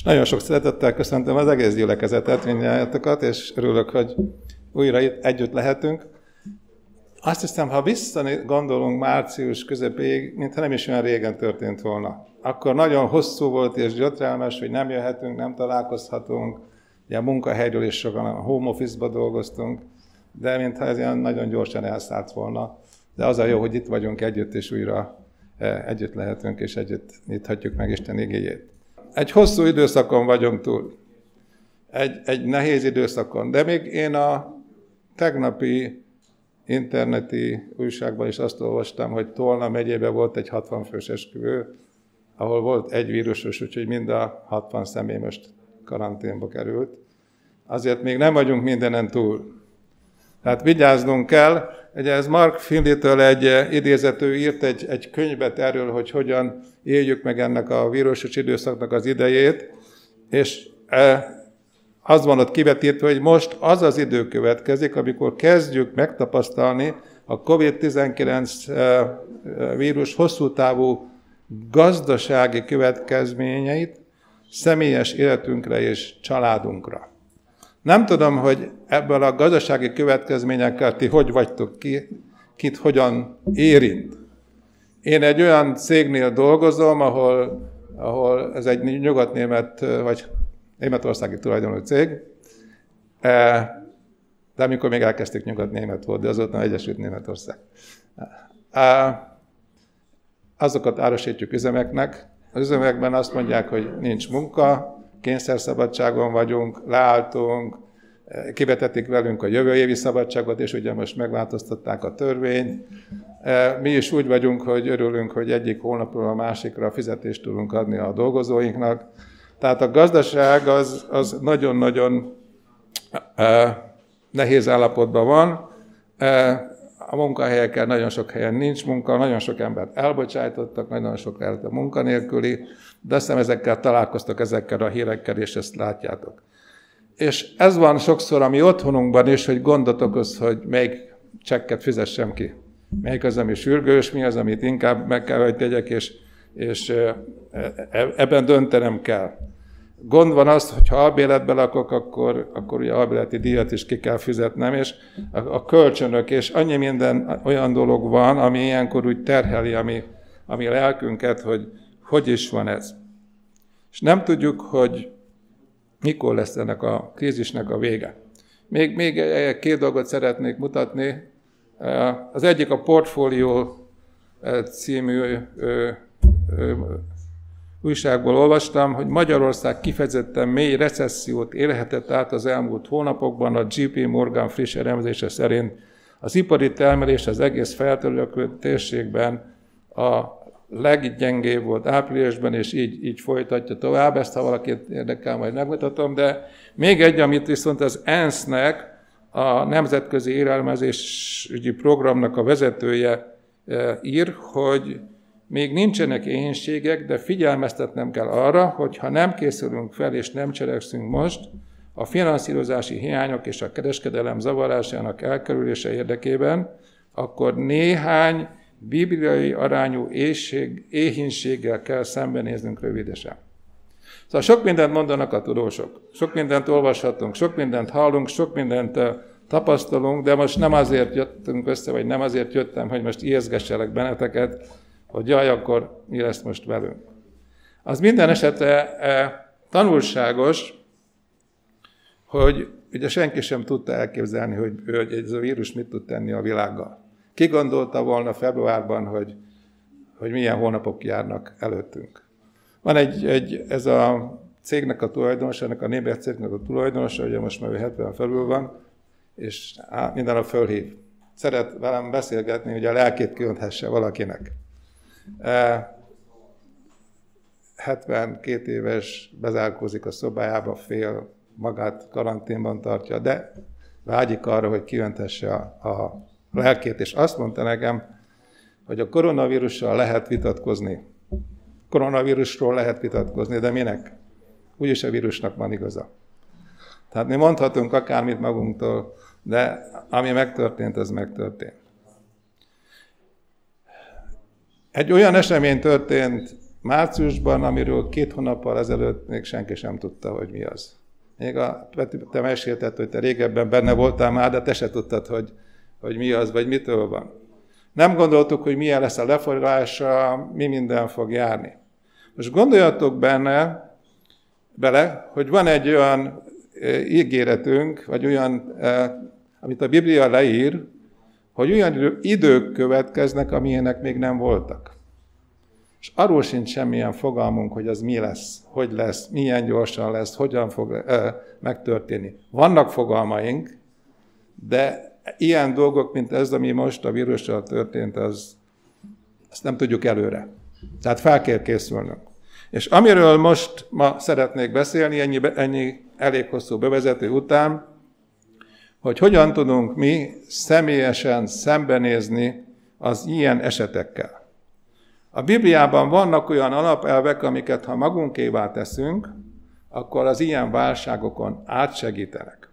És nagyon sok szeretettel köszöntöm az egész gyülekezetet, mindjárt, és örülök, hogy újra itt együtt lehetünk. Azt hiszem, ha visszagondolunk március közepéig, mintha nem is olyan régen történt volna. Akkor nagyon hosszú volt és gyötrelmes, hogy nem jöhetünk, nem találkozhatunk. Ugye a munkahelyről is sokan a home office-ba dolgoztunk, de mintha ez ilyen nagyon gyorsan elszállt volna. De az a jó, hogy itt vagyunk együtt, és újra e, együtt lehetünk, és együtt nyithatjuk meg Isten igényét. Egy hosszú időszakon vagyunk túl. Egy, egy nehéz időszakon. De még én a tegnapi interneti újságban is azt olvastam, hogy Tolna megyében volt egy 60 fős esküvő, ahol volt egy vírusos, úgyhogy mind a 60 személy most karanténba került. Azért még nem vagyunk mindenen túl. Tehát vigyáznunk kell. Ugye ez Mark Finley-től egy idézető írt egy, egy könyvet erről, hogy hogyan éljük meg ennek a vírusos időszaknak az idejét, és e, az van ott kivetítve, hogy most az az idő következik, amikor kezdjük megtapasztalni a COVID-19 e, e, vírus hosszú távú gazdasági következményeit személyes életünkre és családunkra. Nem tudom, hogy ebből a gazdasági következményekkel ti hogy vagytok ki, kit hogyan érint. Én egy olyan cégnél dolgozom, ahol, ahol ez egy nyugatnémet, vagy németországi tulajdonú cég, e, de amikor még elkezdték nyugat-német volt, de azóta Egyesült Németország. E, azokat árosítjuk üzemeknek. Az üzemekben azt mondják, hogy nincs munka, kényszerszabadságon vagyunk, leálltunk, kivetetik velünk a jövő évi szabadságot, és ugye most megváltoztatták a törvényt. Mi is úgy vagyunk, hogy örülünk, hogy egyik hónapról a másikra fizetést tudunk adni a dolgozóinknak. Tehát a gazdaság az, az nagyon-nagyon nehéz állapotban van. A munkahelyeken nagyon sok helyen nincs munka, nagyon sok embert elbocsájtottak, nagyon sok lehet a munkanélküli, de azt hiszem ezekkel találkoztak ezekkel a hírekkel, és ezt látjátok. És ez van sokszor a mi otthonunkban is, hogy gondot okoz, hogy melyik csekket fizessem ki. Melyik az, ami sürgős, mi az, amit inkább meg kell, hogy tegyek, és, és e, e, ebben döntenem kell. Gond van az, hogy ha albéletbe lakok, akkor, akkor ugye albéleti díjat is ki kell fizetnem, és a, a kölcsönök, és annyi minden olyan dolog van, ami ilyenkor úgy terheli a mi, a mi lelkünket, hogy hogy is van ez. És nem tudjuk, hogy mikor lesz ennek a krízisnek a vége. Még, még két dolgot szeretnék mutatni. Az egyik a Portfolio című újságból olvastam, hogy Magyarország kifejezetten mély recessziót élhetett át az elmúlt hónapokban, a GP Morgan friss elemzése szerint az ipari termelés az egész feltörekvő térségben a leggyengébb volt áprilisban, és így, így folytatja tovább. Ezt, ha valakit érdekel, majd megmutatom. De még egy, amit viszont az ENSZ-nek, a Nemzetközi Élelmezésügyi Programnak a vezetője e, ír, hogy még nincsenek éhénységek, de figyelmeztetnem kell arra, hogy ha nem készülünk fel és nem cselekszünk most, a finanszírozási hiányok és a kereskedelem zavarásának elkerülése érdekében, akkor néhány bibliai arányú éjség, éhínséggel kell szembenéznünk rövidesen. Szóval sok mindent mondanak a tudósok, sok mindent olvashatunk, sok mindent hallunk, sok mindent tapasztalunk, de most nem azért jöttünk össze, vagy nem azért jöttem, hogy most ijeszgesselek benneteket, hogy jaj, akkor mi lesz most velünk. Az minden esetre e, tanulságos, hogy ugye senki sem tudta elképzelni, hogy, hogy ez a vírus mit tud tenni a világgal. Ki gondolta volna februárban, hogy, hogy milyen hónapok járnak előttünk. Van egy, egy ez a cégnek a tulajdonosa, ennek a német cégnek a tulajdonosa, ugye most már 70 felül van, és minden a fölhív. Szeret velem beszélgetni, hogy a lelkét kiönthesse valakinek. 72 éves, bezárkózik a szobájába, fél, magát karanténban tartja, de vágyik arra, hogy kiöntesse a, lelkét, és azt mondta nekem, hogy a koronavírussal lehet vitatkozni. Koronavírusról lehet vitatkozni, de minek? Úgyis a vírusnak van igaza. Tehát mi mondhatunk akármit magunktól, de ami megtörtént, az megtörtént. Egy olyan esemény történt márciusban, amiről két hónappal ezelőtt még senki sem tudta, hogy mi az. Még a, te mesélted, hogy te régebben benne voltál már, de te se tudtad, hogy, hogy mi az, vagy mitől van. Nem gondoltuk, hogy milyen lesz a leforrása, mi minden fog járni. Most gondoljatok benne, bele, hogy van egy olyan ígéretünk, vagy olyan, amit a Biblia leír, hogy olyan idők következnek, amilyenek még nem voltak. És arról sincs semmilyen fogalmunk, hogy az mi lesz, hogy lesz, milyen gyorsan lesz, hogyan fog e, megtörténni. Vannak fogalmaink, de ilyen dolgok, mint ez, ami most a vírussal történt, az, azt nem tudjuk előre. Tehát fel kell készülnünk. És amiről most ma szeretnék beszélni, ennyi, ennyi elég hosszú bevezető után, hogy hogyan tudunk mi személyesen szembenézni az ilyen esetekkel. A Bibliában vannak olyan alapelvek, amiket ha magunkévá teszünk, akkor az ilyen válságokon átsegítenek.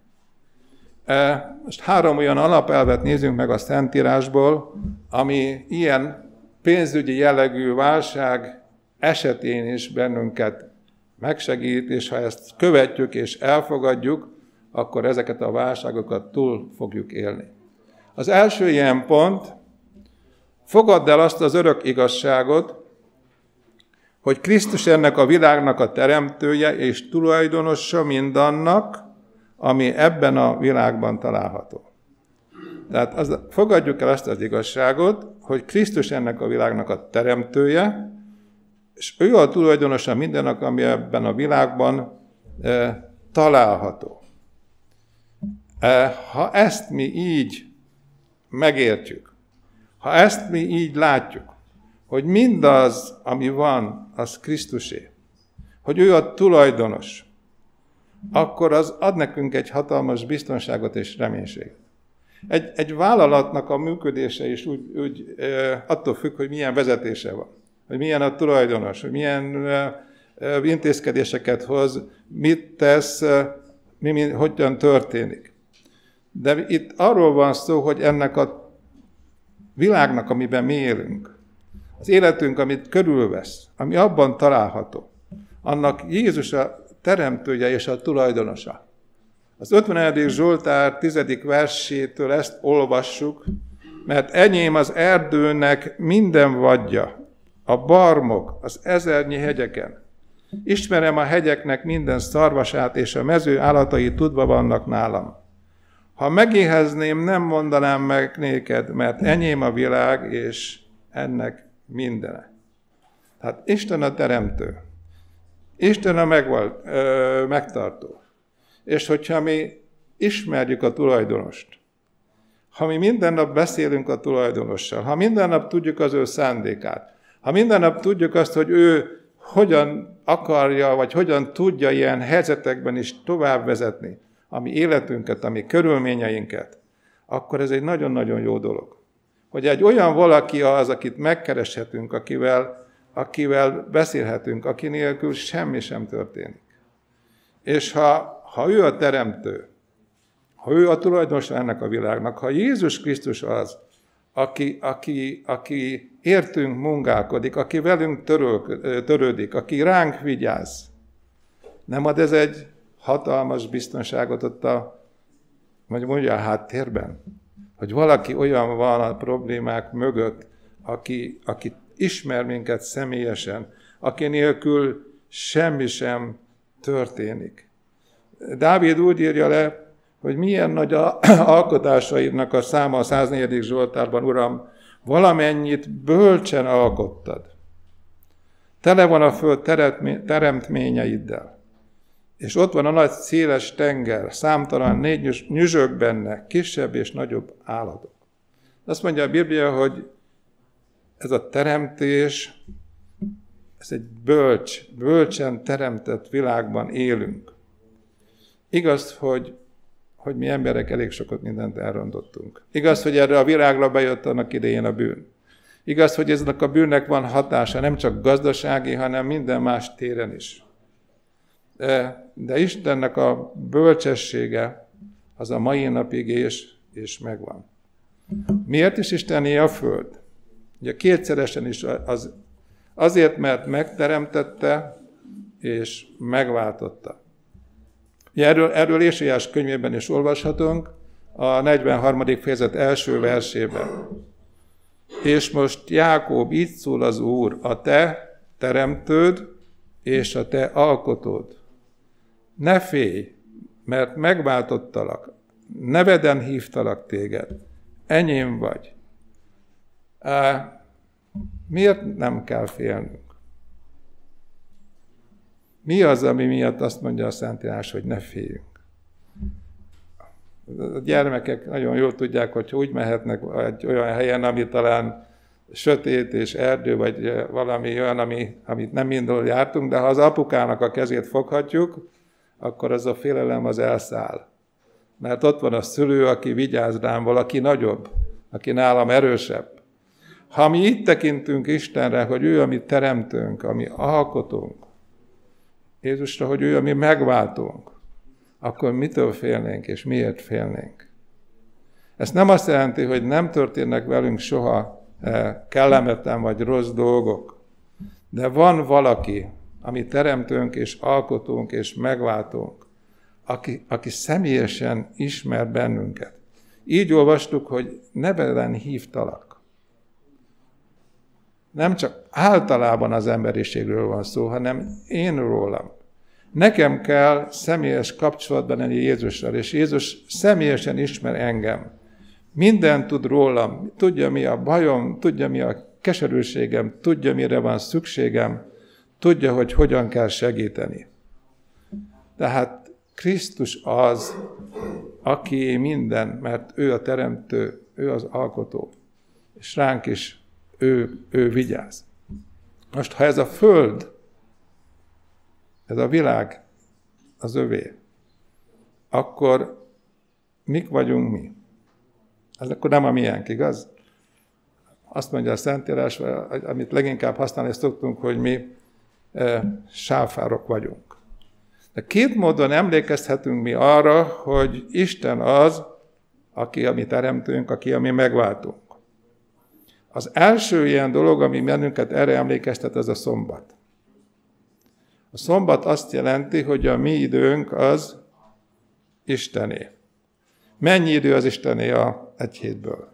E, most három olyan alapelvet nézzünk meg a Szentírásból, ami ilyen pénzügyi jellegű válság esetén is bennünket megsegít, és ha ezt követjük és elfogadjuk, akkor ezeket a válságokat túl fogjuk élni. Az első ilyen pont, fogadd el azt az örök igazságot, hogy Krisztus ennek a világnak a teremtője és tulajdonosa mindannak, ami ebben a világban található. Tehát az, fogadjuk el azt az igazságot, hogy Krisztus ennek a világnak a teremtője, és ő a tulajdonosa mindennek, ami ebben a világban e, található. E, ha ezt mi így megértjük, ha ezt mi így látjuk, hogy mindaz, ami van, az Krisztusé, hogy ő a tulajdonos, akkor az ad nekünk egy hatalmas biztonságot és reménységet. Egy, egy vállalatnak a működése is úgy, úgy attól függ, hogy milyen vezetése van, hogy milyen a tulajdonos, hogy milyen intézkedéseket hoz, mit tesz, mi, mi, hogyan történik. De itt arról van szó, hogy ennek a világnak, amiben mi élünk, az életünk, amit körülvesz, ami abban található, annak Jézus a teremtője és a tulajdonosa. Az 51. Zsoltár 10. versétől ezt olvassuk, mert enyém az erdőnek minden vadja, a barmok, az ezernyi hegyeken. Ismerem a hegyeknek minden szarvasát, és a mező állatai tudva vannak nálam. Ha megéhezném, nem mondanám meg néked, mert enyém a világ, és ennek mindene. Tehát Isten a teremtő. Isten a megval, ö, megtartó. És hogyha mi ismerjük a tulajdonost, ha mi minden nap beszélünk a tulajdonossal, ha minden nap tudjuk az ő szándékát, ha minden nap tudjuk azt, hogy ő hogyan akarja, vagy hogyan tudja ilyen helyzetekben is tovább vezetni a mi életünket, a mi körülményeinket, akkor ez egy nagyon-nagyon jó dolog. Hogy egy olyan valaki az, akit megkereshetünk, akivel akivel beszélhetünk, aki nélkül semmi sem történik. És ha, ha ő a teremtő, ha ő a tulajdonos ennek a világnak, ha Jézus Krisztus az, aki, aki, aki értünk munkálkodik, aki velünk törő, törődik, aki ránk vigyáz, nem ad ez egy hatalmas biztonságot ott a, vagy mondja a háttérben? Hogy valaki olyan van a problémák mögött, aki, aki ismer minket személyesen, aki nélkül semmi sem történik. Dávid úgy írja le, hogy milyen nagy a alkotásaidnak a száma a 104. Zsoltárban, Uram, valamennyit bölcsen alkottad. Tele van a föld teremtményeiddel. És ott van a nagy széles tenger, számtalan négy nyüzsök benne, kisebb és nagyobb állatok. Azt mondja a Biblia, hogy ez a teremtés, ez egy bölcs, bölcsen teremtett világban élünk. Igaz, hogy, hogy mi emberek elég sokat mindent elrontottunk. Igaz, hogy erre a világra bejött annak idején a bűn. Igaz, hogy eznek a bűnnek van hatása nem csak gazdasági, hanem minden más téren is. De, de Istennek a bölcsessége az a mai napig és, és megvan. Miért is Istené a Föld? Ugye kétszeresen is az, Azért, mert megteremtette és megváltotta. Erről, erről Ésiás könyvében is olvashatunk, a 43. fejezet első versében. És most Jákob így szól az Úr, a te teremtőd és a te alkotód. Ne félj, mert megváltottalak, neveden hívtalak téged, enyém vagy. Miért nem kell félnünk? Mi az, ami miatt azt mondja a Szentírás, hogy ne féljünk? A gyermekek nagyon jól tudják, hogy úgy mehetnek egy olyan helyen, ami talán sötét és erdő, vagy valami olyan, ami, amit nem mindol jártunk, de ha az apukának a kezét foghatjuk, akkor az a félelem az elszáll. Mert ott van a szülő, aki vigyáz rám, valaki nagyobb, aki nálam erősebb. Ha mi itt tekintünk Istenre, hogy ő, ami teremtünk, ami alkotunk, Jézusra, hogy ő, ami megváltunk, akkor mitől félnénk, és miért félnénk? Ez nem azt jelenti, hogy nem történnek velünk soha eh, kellemetlen vagy rossz dolgok, de van valaki, ami teremtünk, és alkotunk, és megváltunk, aki, aki személyesen ismer bennünket. Így olvastuk, hogy nevelen hívtalak nem csak általában az emberiségről van szó, hanem én rólam. Nekem kell személyes kapcsolatban lenni Jézussal, és Jézus személyesen ismer engem. Minden tud rólam, tudja mi a bajom, tudja mi a keserűségem, tudja mire van szükségem, tudja, hogy hogyan kell segíteni. Tehát Krisztus az, aki minden, mert ő a teremtő, ő az alkotó, és ránk is ő, ő vigyáz. Most, ha ez a föld, ez a világ az övé, akkor mik vagyunk mi? Ez akkor nem a miénk, igaz? Azt mondja a Szentírás, amit leginkább használni szoktunk, hogy mi sáfárok vagyunk. De két módon emlékezhetünk mi arra, hogy Isten az, aki a mi teremtőnk, aki a mi megváltunk. Az első ilyen dolog, ami bennünket erre emlékeztet, az a szombat. A szombat azt jelenti, hogy a mi időnk az Istené. Mennyi idő az Istené a egy hétből?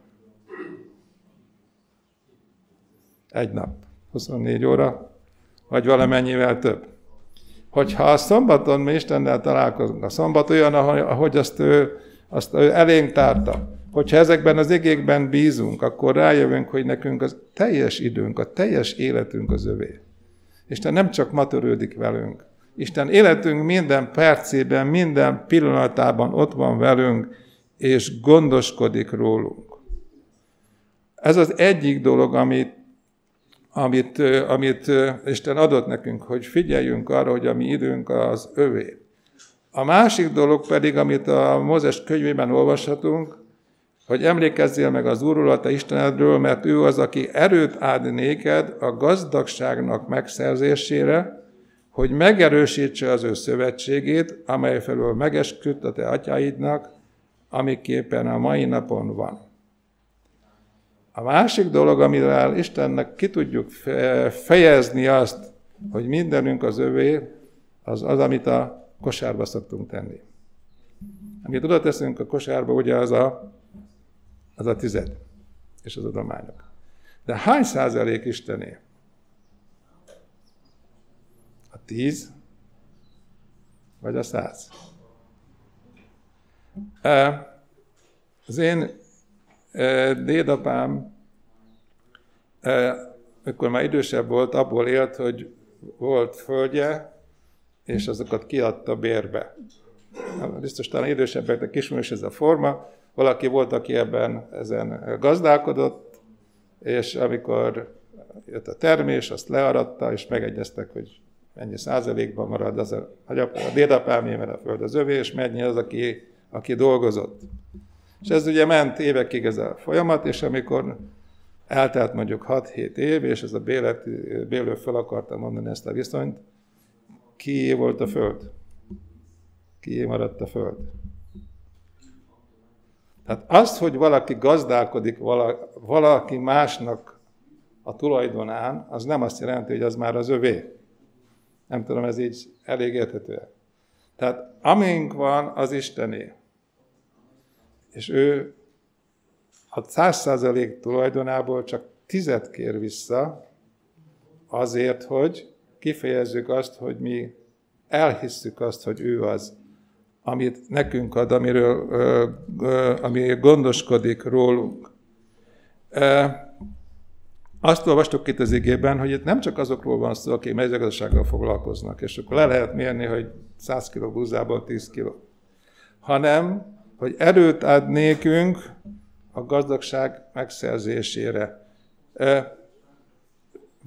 Egy nap. 24 óra, vagy valamennyivel több. Hogyha a szombaton mi Istennel találkozunk, a szombat olyan, ahogy azt ő, azt ő elénk tárta, Hogyha ezekben az igékben bízunk, akkor rájövünk, hogy nekünk az teljes időnk, a teljes életünk az övé. Isten nem csak ma törődik velünk. Isten életünk minden percében, minden pillanatában ott van velünk, és gondoskodik rólunk. Ez az egyik dolog, amit, amit, amit Isten adott nekünk, hogy figyeljünk arra, hogy a mi időnk az övé. A másik dolog pedig, amit a Mózes könyvében olvashatunk, hogy emlékezzél meg az Úrról, a te Istenedről, mert ő az, aki erőt ad néked a gazdagságnak megszerzésére, hogy megerősítse az ő szövetségét, amely felől megesküdt a te atyáidnak, amiképpen a mai napon van. A másik dolog, amivel Istennek ki tudjuk fejezni azt, hogy mindenünk az övé, az az, amit a kosárba szoktunk tenni. Amit oda teszünk a kosárba, ugye az a az a tized és az adományok. De hány százalék Istené? A tíz, vagy a száz? Az én dédapám, amikor már idősebb volt, abból élt, hogy volt földje, és azokat kiadta bérbe. Biztos talán idősebbeknek ismerős ez a forma, valaki volt, aki ebben ezen gazdálkodott, és amikor jött a termés, azt learatta, és megegyeztek, hogy mennyi százalékban marad az a, a dédapámé, mert a föld az övé, és mennyi az, aki, aki dolgozott. És ez ugye ment évekig ez a folyamat, és amikor eltelt mondjuk 6-7 év, és ez a bélet, bélő fel akarta mondani ezt a viszonyt, ki volt a föld? Ki maradt a föld? Tehát az, hogy valaki gazdálkodik valaki másnak a tulajdonán, az nem azt jelenti, hogy az már az övé. Nem tudom, ez így elég érthető. Tehát amink van, az Istené. És ő a száz százalék tulajdonából csak tizet kér vissza, azért, hogy kifejezzük azt, hogy mi elhisszük azt, hogy ő az, amit nekünk ad, amiről, ö, ö, ami gondoskodik rólunk. Azt olvastuk itt az igében, hogy itt nem csak azokról van szó, akik mezőgazdasággal foglalkoznak, és akkor le lehet mérni, hogy 100 kg búzából 10 kg, hanem, hogy erőt ad nékünk a gazdagság megszerzésére.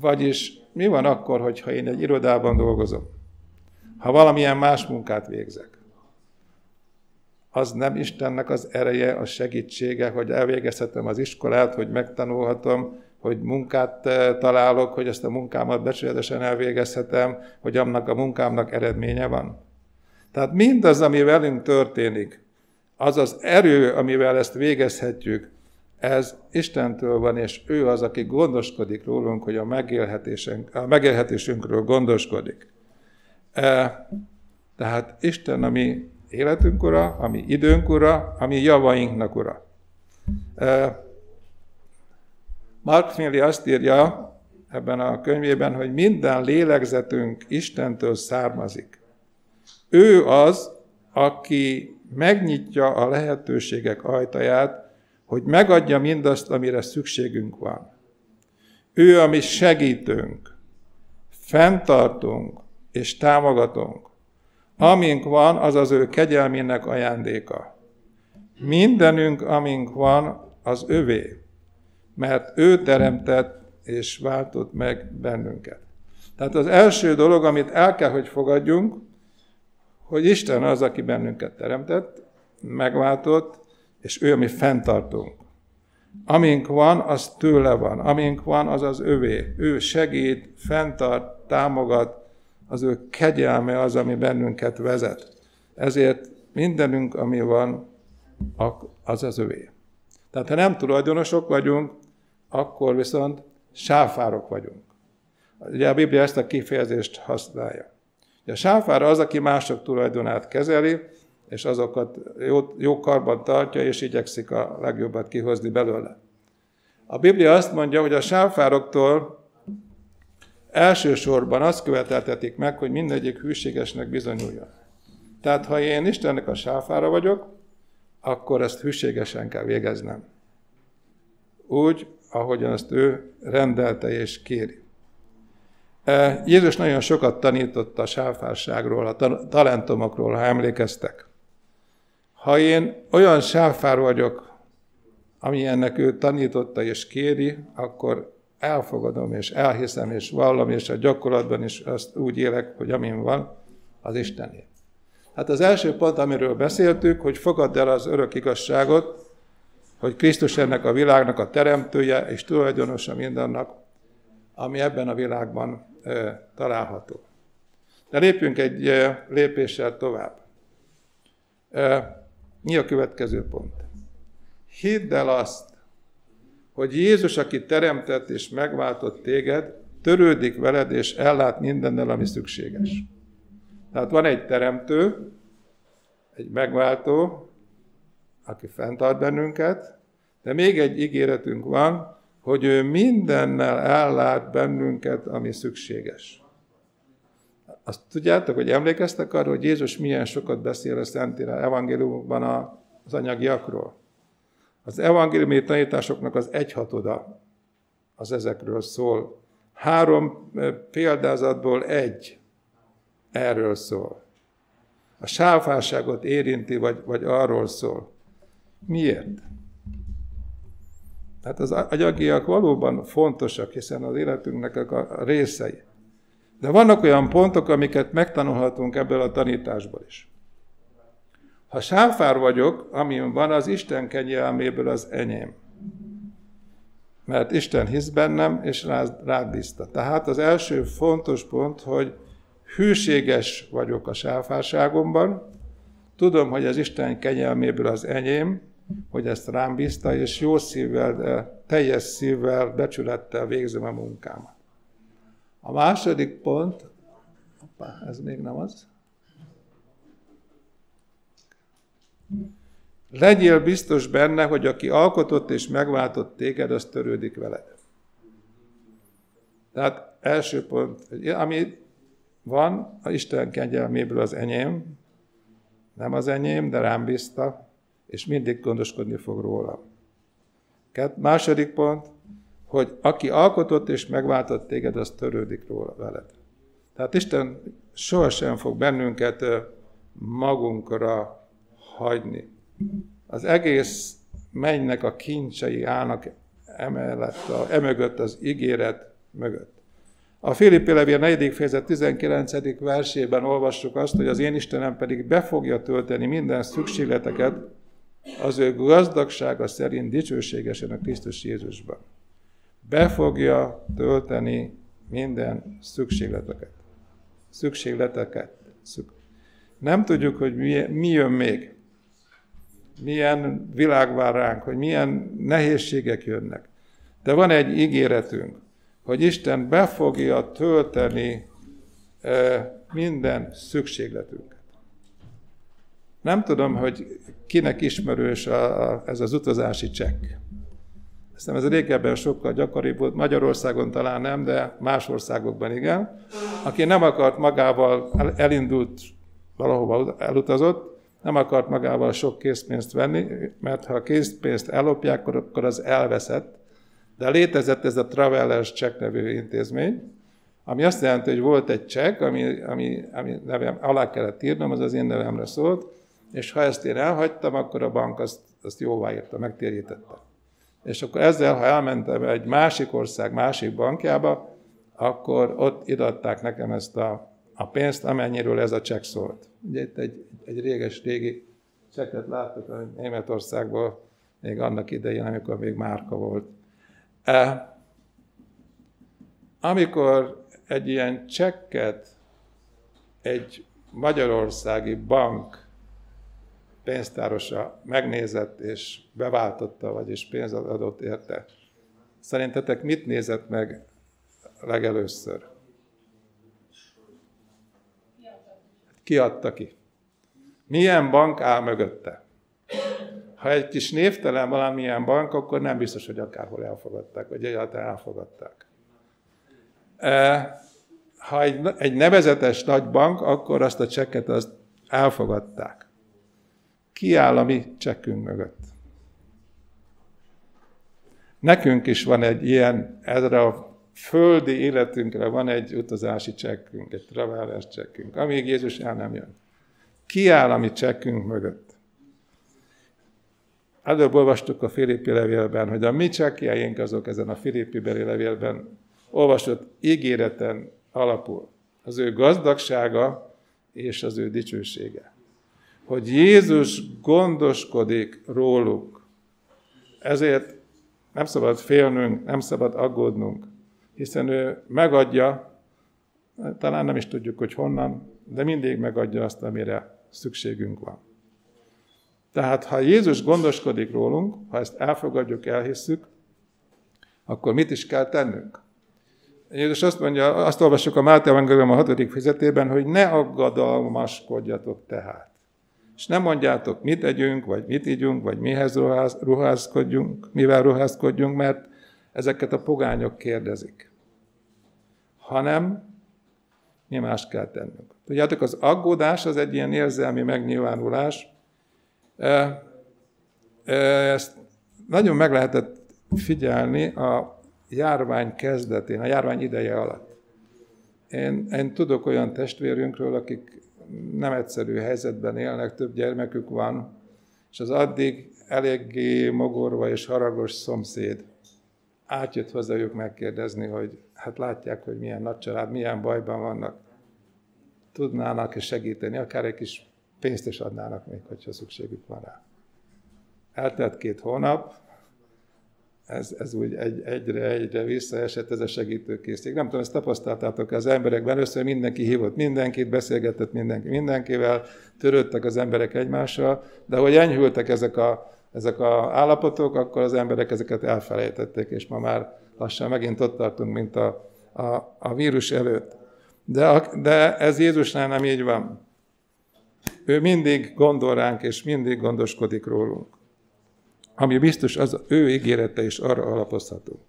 Vagyis mi van akkor, hogyha én egy irodában dolgozom? Ha valamilyen más munkát végzek? Az nem Istennek az ereje, a segítsége, hogy elvégezhetem az iskolát, hogy megtanulhatom, hogy munkát találok, hogy ezt a munkámat becsületesen elvégezhetem, hogy annak a munkámnak eredménye van. Tehát mindaz, ami velünk történik, az az erő, amivel ezt végezhetjük, ez Istentől van, és ő az, aki gondoskodik rólunk, hogy a, megélhetésünk, a megélhetésünkről gondoskodik. E, tehát Isten a mi életünk ura, a mi időnk ura, a mi javainknak ura. E, Mark Finley azt írja ebben a könyvében, hogy minden lélegzetünk Istentől származik. Ő az, aki megnyitja a lehetőségek ajtaját, hogy megadja mindazt, amire szükségünk van. Ő a mi segítőnk, fenntartunk és támogatunk. Amink van, az az ő kegyelmének ajándéka. Mindenünk, amink van, az övé mert ő teremtett és váltott meg bennünket. Tehát az első dolog, amit el kell, hogy fogadjunk, hogy Isten az, aki bennünket teremtett, megváltott, és ő, ami fenntartunk. Amink van, az tőle van. Amink van, az az övé. Ő segít, fenntart, támogat, az ő kegyelme az, ami bennünket vezet. Ezért mindenünk, ami van, az az övé. Tehát ha nem tulajdonosok vagyunk, akkor viszont sáfárok vagyunk. Ugye a Biblia ezt a kifejezést használja. A sáfár az, aki mások tulajdonát kezeli, és azokat jó, jó karban tartja, és igyekszik a legjobbat kihozni belőle. A Biblia azt mondja, hogy a sáfároktól elsősorban azt követeltetik meg, hogy mindegyik hűségesnek bizonyuljon. Tehát ha én Istennek a sáfára vagyok, akkor ezt hűségesen kell végeznem. Úgy, ahogyan azt ő rendelte és kéri. Jézus nagyon sokat tanított a sáfárságról, a talentumokról, ha emlékeztek. Ha én olyan sáfár vagyok, amilyennek ő tanította és kéri, akkor elfogadom és elhiszem és vallom, és a gyakorlatban is azt úgy élek, hogy amin van, az Istené. Hát az első pont, amiről beszéltük, hogy fogadd el az örök igazságot, hogy Krisztus ennek a világnak a teremtője és tulajdonosa mindannak, ami ebben a világban található. De lépjünk egy lépéssel tovább. Mi a következő pont? Hidd el azt, hogy Jézus, aki teremtett és megváltott téged, törődik veled és ellát mindennel, ami szükséges. Tehát van egy teremtő, egy megváltó, aki fenntart bennünket, de még egy ígéretünk van, hogy ő mindennel ellát bennünket, ami szükséges. Azt tudjátok, hogy emlékeztek arra, hogy Jézus milyen sokat beszél a Szentire evangéliumokban az anyagiakról? Az evangéliumi tanításoknak az egyhatoda az ezekről szól. Három példázatból egy erről szól. A sáfárságot érinti, vagy, vagy arról szól. Miért? Tehát az agyagiak valóban fontosak, hiszen az életünknek a részei. De vannak olyan pontok, amiket megtanulhatunk ebből a tanításból is. Ha sáfár vagyok, amin van, az Isten kenyelméből az enyém. Mert Isten hisz bennem, és rád, rád bízta. Tehát az első fontos pont, hogy hűséges vagyok a sáfárságomban, tudom, hogy az Isten kenyelméből az enyém, hogy ezt rám bízta, és jó szívvel, teljes szívvel, becsülettel végzem a munkámat. A második pont, hoppá, ez még nem az. Legyél biztos benne, hogy aki alkotott és megváltott téged, az törődik veled. Tehát első pont, ami van, a Isten kegyelméből az enyém, nem az enyém, de rám bízta, és mindig gondoskodni fog róla. Második pont, hogy aki alkotott és megváltott téged, az törődik róla veled. Tehát Isten sohasem fog bennünket magunkra hagyni. Az egész mennynek a kincsei állnak emellett, a, emögött az ígéret mögött. A Filippi levél 4. fejezet 19. versében olvassuk azt, hogy az én Istenem pedig be fogja tölteni minden szükségleteket az ő gazdagsága szerint dicsőségesen a Krisztus Jézusban. Be fogja tölteni minden szükségleteket. Szükségleteket. Nem tudjuk, hogy mi, mi jön még. Milyen világ vár ránk, hogy milyen nehézségek jönnek. De van egy ígéretünk, hogy Isten be fogja tölteni minden szükségletünket. Nem tudom, hogy kinek ismerős a, a, ez az utazási csekk. Aztán ez régebben sokkal gyakoribb volt, Magyarországon talán nem, de más országokban igen. Aki nem akart magával, elindult valahova elutazott, nem akart magával sok készpénzt venni, mert ha a készpénzt ellopják, akkor az elveszett, de létezett ez a Travelers Check nevű intézmény, ami azt jelenti, hogy volt egy check, ami, ami, ami nevem alá kellett írnom, az az én nevemre szólt, és ha ezt én elhagytam, akkor a bank azt, azt jóvá írta, megtérítette. És akkor ezzel, ha elmentem egy másik ország másik bankjába, akkor ott idatták nekem ezt a, a pénzt, amennyiről ez a csekk szólt. Ugye itt egy, egy réges, régi csekket láttuk a Németországból, még annak idején, amikor még márka volt. E, amikor egy ilyen csekket egy magyarországi bank pénztárosa megnézett és beváltotta, vagyis pénzt adott érte, szerintetek mit nézett meg legelőször? Ki adta ki? Milyen bank áll mögötte? Ha egy kis névtelen valamilyen bank, akkor nem biztos, hogy akárhol elfogadták, vagy egyáltalán elfogadták. E, ha egy, egy nevezetes nagy bank, akkor azt a csekket azt elfogadták. Ki áll a mi csekkünk mögött? Nekünk is van egy ilyen, erre a földi életünkre van egy utazási csekkünk, egy travelers csekkünk, amíg Jézus el nem jön. Ki áll a mi csekkünk mögött? Előbb olvastuk a Filippi levélben, hogy a mi csekkjeink azok ezen a Filippi beli levélben olvasott ígéreten alapul. Az ő gazdagsága és az ő dicsősége. Hogy Jézus gondoskodik róluk. Ezért nem szabad félnünk, nem szabad aggódnunk, hiszen ő megadja, talán nem is tudjuk, hogy honnan, de mindig megadja azt, amire szükségünk van. Tehát ha Jézus gondoskodik rólunk, ha ezt elfogadjuk, elhisszük, akkor mit is kell tennünk? Jézus azt mondja, azt olvassuk a Máté Evangélium a hatodik fizetében, hogy ne aggadalmaskodjatok tehát. És nem mondjátok, mit együnk, vagy mit ígyunk, vagy mihez ruházkodjunk, mivel ruházkodjunk, mert ezeket a pogányok kérdezik. Hanem mi más kell tennünk. Tudjátok, az aggódás az egy ilyen érzelmi megnyilvánulás, ezt nagyon meg lehetett figyelni a járvány kezdetén, a járvány ideje alatt. Én, én tudok olyan testvérünkről, akik nem egyszerű helyzetben élnek, több gyermekük van, és az addig eléggé mogorva és haragos szomszéd átjött hozzájuk megkérdezni, hogy hát látják, hogy milyen nagy család, milyen bajban vannak. Tudnának-e segíteni, akár egy kis pénzt is adnának még, hogyha szükségük van rá. Eltelt két hónap, ez, ez úgy egy, egyre, egyre visszaesett ez a segítőkészség. Nem tudom, ezt tapasztaltátok az emberekben, először mindenki hívott mindenkit, beszélgetett mindenki mindenkivel, törődtek az emberek egymással, de hogy enyhültek ezek a, ezek az állapotok, akkor az emberek ezeket elfelejtették, és ma már lassan megint ott tartunk, mint a, a, a vírus előtt. De, a, de ez Jézusnál nem így van. Ő mindig gondol ránk, és mindig gondoskodik rólunk. Ami biztos, az ő ígérete is arra alapozhatunk.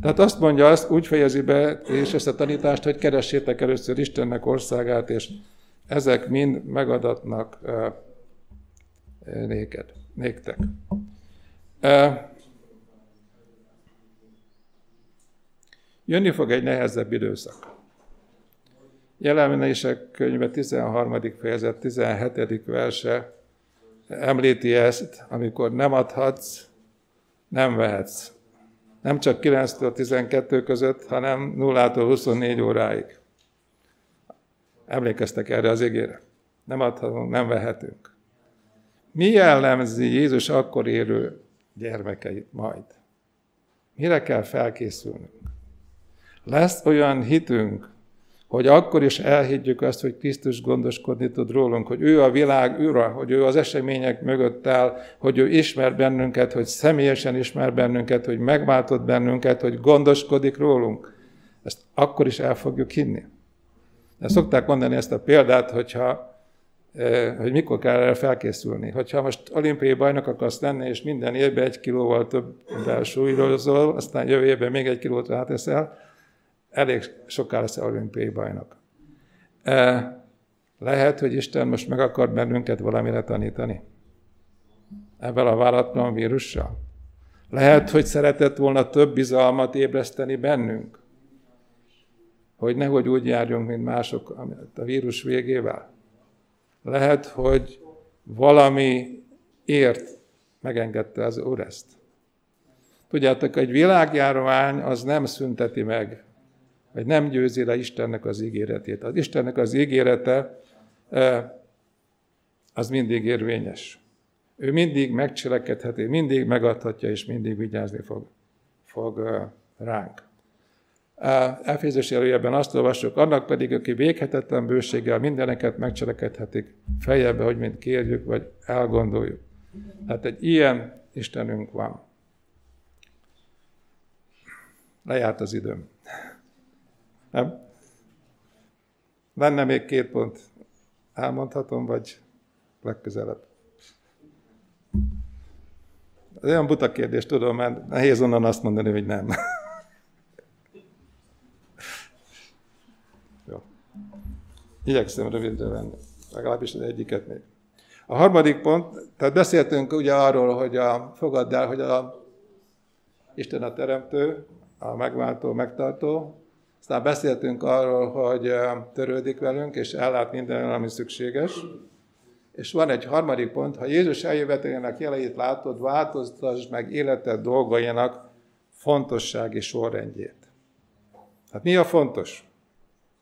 Tehát azt mondja, azt úgy fejezi be, és ezt a tanítást, hogy keressétek először Istennek országát, és ezek mind megadatnak néked, néktek. Jönni fog egy nehezebb időszak. Jelenések könyve 13. fejezet 17. verse említi ezt, amikor nem adhatsz, nem vehetsz. Nem csak 9-től 12 között, hanem 0-tól 24 óráig. Emlékeztek erre az égére. Nem adhatunk, nem vehetünk. Mi jellemzi Jézus akkor érő gyermekeit majd? Mire kell felkészülnünk? Lesz olyan hitünk, hogy akkor is elhiggyük azt, hogy Krisztus gondoskodni tud rólunk, hogy ő a világ ura, hogy ő az események mögött áll, hogy ő ismer bennünket, hogy személyesen ismer bennünket, hogy megváltott bennünket, hogy gondoskodik rólunk. Ezt akkor is el fogjuk hinni. De szokták mondani ezt a példát, hogyha eh, hogy mikor kell erre felkészülni. Hogyha most olimpiai bajnok akarsz lenni, és minden évben egy kilóval több súlyozol, aztán jövő évben még egy kilót ráteszel, elég soká lesz olimpiai bajnok. Lehet, hogy Isten most meg akar bennünket valamire tanítani. Ebben a váratlan vírussal. Lehet, hogy szeretett volna több bizalmat ébreszteni bennünk. Hogy nehogy úgy járjunk, mint mások a vírus végével. Lehet, hogy valami ért megengedte az Úr ezt. Tudjátok, egy világjárvány az nem szünteti meg hogy nem győzi le Istennek az ígéretét. Az Istennek az ígérete az mindig érvényes. Ő mindig megcselekedheti, mindig megadhatja, és mindig vigyázni fog, fog ránk. Elfézés előjében azt olvassuk, annak pedig, aki véghetetlen bőséggel mindeneket megcselekedhetik, fejebe, hogy mint kérjük, vagy elgondoljuk. Hát egy ilyen Istenünk van. Lejárt az időm. Nem? Lenne még két pont. Elmondhatom, vagy legközelebb? Ez olyan buta kérdés, tudom, mert nehéz onnan azt mondani, hogy nem. Jó. Igyekszem rövidre venni. Legalábbis az egyiket még. A harmadik pont, tehát beszéltünk ugye arról, hogy a, fogadd el, hogy a Isten a teremtő, a megváltó, megtartó, aztán beszéltünk arról, hogy törődik velünk, és ellát minden, ami szükséges. És van egy harmadik pont, ha Jézus eljövetelének jeleit látod, változtasd meg életed dolgainak fontossági sorrendjét. Hát mi a fontos?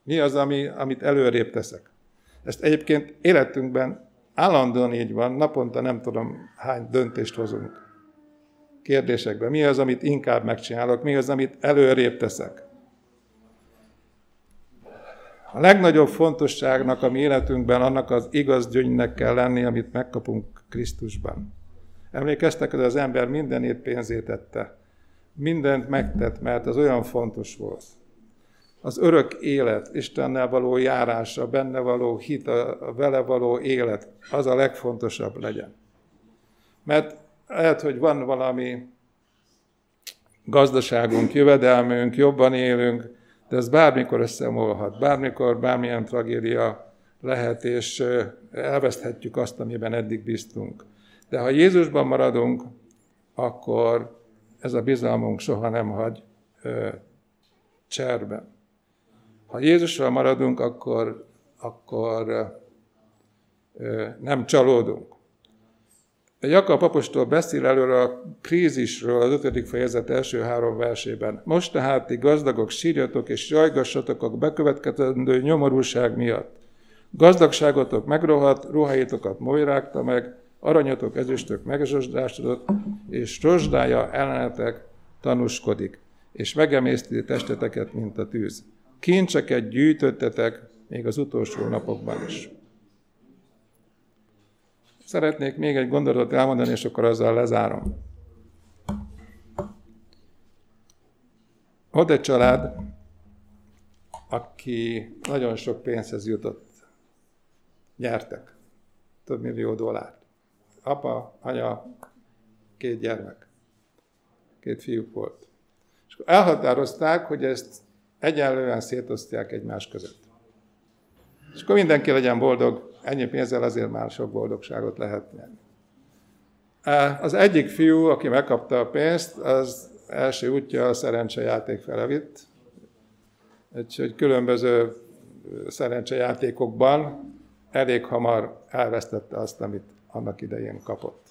Mi az, ami, amit előrébb teszek? Ezt egyébként életünkben állandóan így van, naponta nem tudom hány döntést hozunk kérdésekben. Mi az, amit inkább megcsinálok, mi az, amit előrébb teszek? A legnagyobb fontosságnak a mi életünkben annak az igaz gyöngynek kell lenni, amit megkapunk Krisztusban. Emlékeztek, hogy az ember mindenét pénzét tette. Mindent megtett, mert az olyan fontos volt. Az örök élet, Istennel való járása, benne való hit, a vele való élet, az a legfontosabb legyen. Mert lehet, hogy van valami gazdaságunk, jövedelmünk, jobban élünk, de ez bármikor összeomolhat, bármikor bármilyen tragédia lehet, és elveszthetjük azt, amiben eddig bíztunk. De ha Jézusban maradunk, akkor ez a bizalmunk soha nem hagy ö, cserben. Ha Jézusra maradunk, akkor, akkor ö, nem csalódunk. Jakab apostol beszél előre a krízisről az ötödik fejezet első három versében. Most tehát ti gazdagok sírjatok és rajgassatok a bekövetkezendő nyomorúság miatt. Gazdagságotok megrohadt, ruháitokat molyrágta meg, aranyatok, ezüstök megzsosdásodott, és rozsdája ellenetek tanúskodik, és megemészti testeteket, mint a tűz. Kincseket gyűjtöttetek még az utolsó napokban is. Szeretnék még egy gondolatot elmondani, és akkor azzal lezárom. Volt egy család, aki nagyon sok pénzhez jutott. Nyertek. Több millió dollárt. Apa, anya, két gyermek. Két fiúk volt. És elhatározták, hogy ezt egyenlően szétosztják egymás között. És akkor mindenki legyen boldog, ennyi pénzzel azért már sok boldogságot lehet nyerni. Az egyik fiú, aki megkapta a pénzt, az első útja a szerencsejáték fele vitt. Úgyhogy különböző szerencsejátékokban elég hamar elvesztette azt, amit annak idején kapott.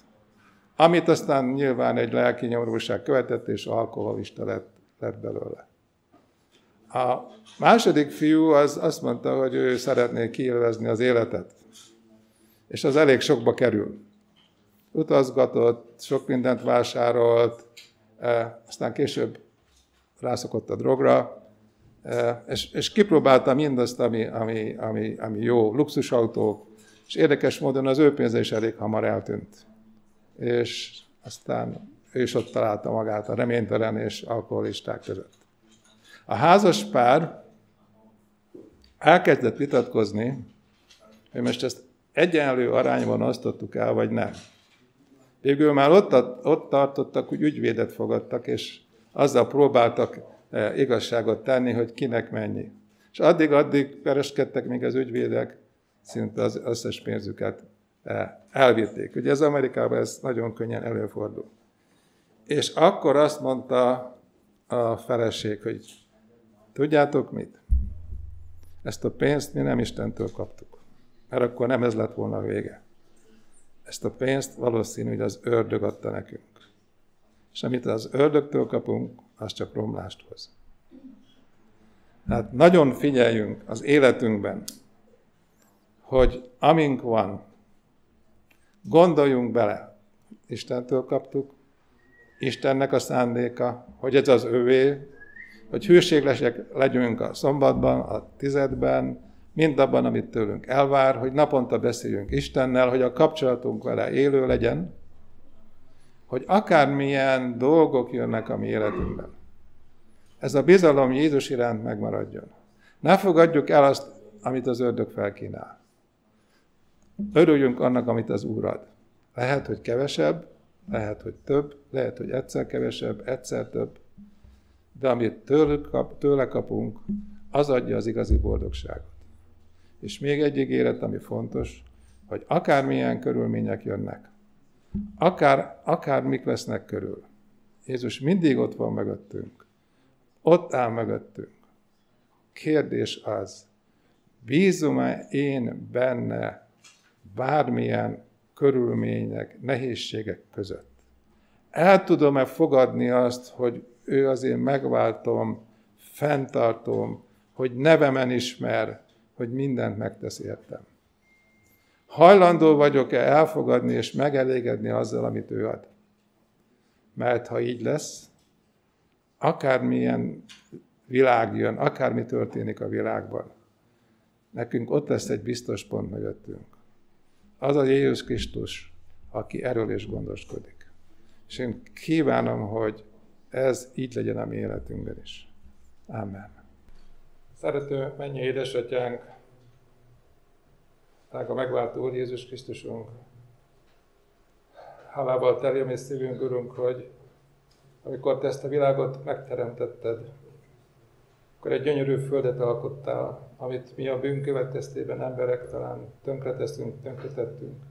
Amit aztán nyilván egy lelki nyomorúság követett, és alkoholista lett, lett belőle. A második fiú az azt mondta, hogy ő szeretné kiélvezni az életet. És az elég sokba kerül. Utazgatott, sok mindent vásárolt, e, aztán később rászokott a drogra, e, és, és kipróbálta mindazt, ami, ami, ami, ami jó, luxusautók, és érdekes módon az ő pénze is elég hamar eltűnt. És aztán ő is ott találta magát a reménytelen és alkoholisták között. A házas pár elkezdett vitatkozni, hogy most ezt egyenlő arányban osztottuk el, vagy nem. Végül már ott, ott tartottak, hogy ügyvédet fogadtak, és azzal próbáltak e, igazságot tenni, hogy kinek mennyi. És addig-addig pereskedtek, még az ügyvédek szinte az összes pénzüket e, elvitték. Ugye ez Amerikában ez nagyon könnyen előfordul. És akkor azt mondta a feleség, hogy Tudjátok mit? Ezt a pénzt mi nem Istentől kaptuk, mert akkor nem ez lett volna a vége. Ezt a pénzt valószínű, hogy az ördög adta nekünk. És amit az ördögtől kapunk, az csak romlást hoz. Tehát nagyon figyeljünk az életünkben, hogy amink van, gondoljunk bele, Istentől kaptuk, Istennek a szándéka, hogy ez az övé, hogy hűségesek legyünk a szombatban, a tizedben, mindabban, amit tőlünk elvár, hogy naponta beszéljünk Istennel, hogy a kapcsolatunk vele élő legyen, hogy akármilyen dolgok jönnek a mi életünkben. Ez a bizalom Jézus iránt megmaradjon. Ne fogadjuk el azt, amit az ördög felkínál. Örüljünk annak, amit az Úr ad. Lehet, hogy kevesebb, lehet, hogy több, lehet, hogy egyszer kevesebb, egyszer több, de amit tőle, kap, tőle kapunk, az adja az igazi boldogságot. És még egy ígéret, ami fontos, hogy akármilyen körülmények jönnek, akár, akár mik vesznek körül, Jézus mindig ott van mögöttünk. Ott áll mögöttünk. Kérdés az, bízom-e én benne bármilyen körülmények, nehézségek között? El tudom-e fogadni azt, hogy ő az én megváltom, fenntartom, hogy nevemen ismer, hogy mindent megtesz értem. Hajlandó vagyok-e elfogadni és megelégedni azzal, amit ő ad? Mert ha így lesz, akármilyen világ jön, akármi történik a világban, nekünk ott lesz egy biztos pont mögöttünk. Az a Jézus Krisztus, aki erről is gondoskodik. És én kívánom, hogy ez így legyen a mi életünkben is. Amen. Szerető mennyi édesatyánk, a megváltó Úr Jézus Krisztusunk, hálával teljem és szívünk, Urunk, hogy amikor Te ezt a világot megteremtetted, akkor egy gyönyörű földet alkottál, amit mi a bűn következtében emberek talán tönkreteszünk, tönkretettünk.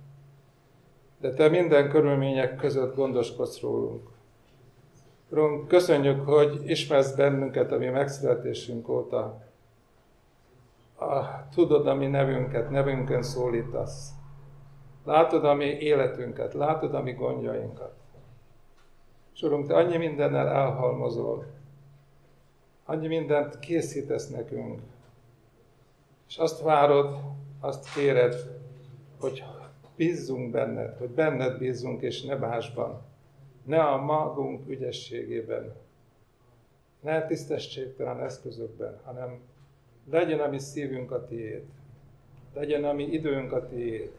De Te minden körülmények között gondoskodsz rólunk. Urunk, köszönjük, hogy ismersz bennünket a mi megszületésünk óta. Ah, tudod a mi nevünket, nevünkön szólítasz. Látod a mi életünket, látod a mi gondjainkat. És Urunk, Te annyi mindennel elhalmozol, annyi mindent készítesz nekünk, és azt várod, azt kéred, hogy bízzunk benned, hogy benned bízzunk, és ne másban ne a magunk ügyességében, ne tisztességtelen eszközökben, hanem legyen a mi szívünk a tiéd, legyen a mi időnk a tiéd,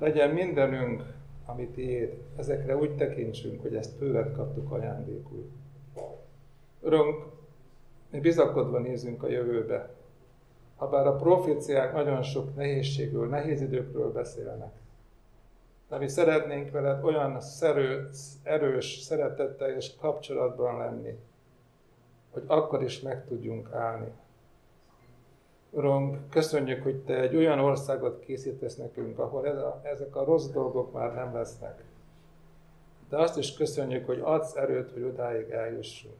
Legyen mindenünk, amit tiéd, ezekre úgy tekintsünk, hogy ezt tőled kaptuk ajándékul. Urunk, mi bizakodva nézünk a jövőbe. Habár a proféciák nagyon sok nehézségről, nehéz időkről beszélnek. De mi szeretnénk veled olyan szerő, erős, szeretetteljes kapcsolatban lenni, hogy akkor is meg tudjunk állni. Uram, köszönjük, hogy Te egy olyan országot készítesz nekünk, ahol ez a, ezek a rossz dolgok már nem lesznek. De azt is köszönjük, hogy adsz erőt, hogy odáig eljussunk.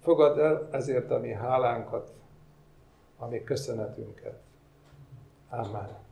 Fogad el ezért a mi hálánkat, a mi köszönetünket. Amen.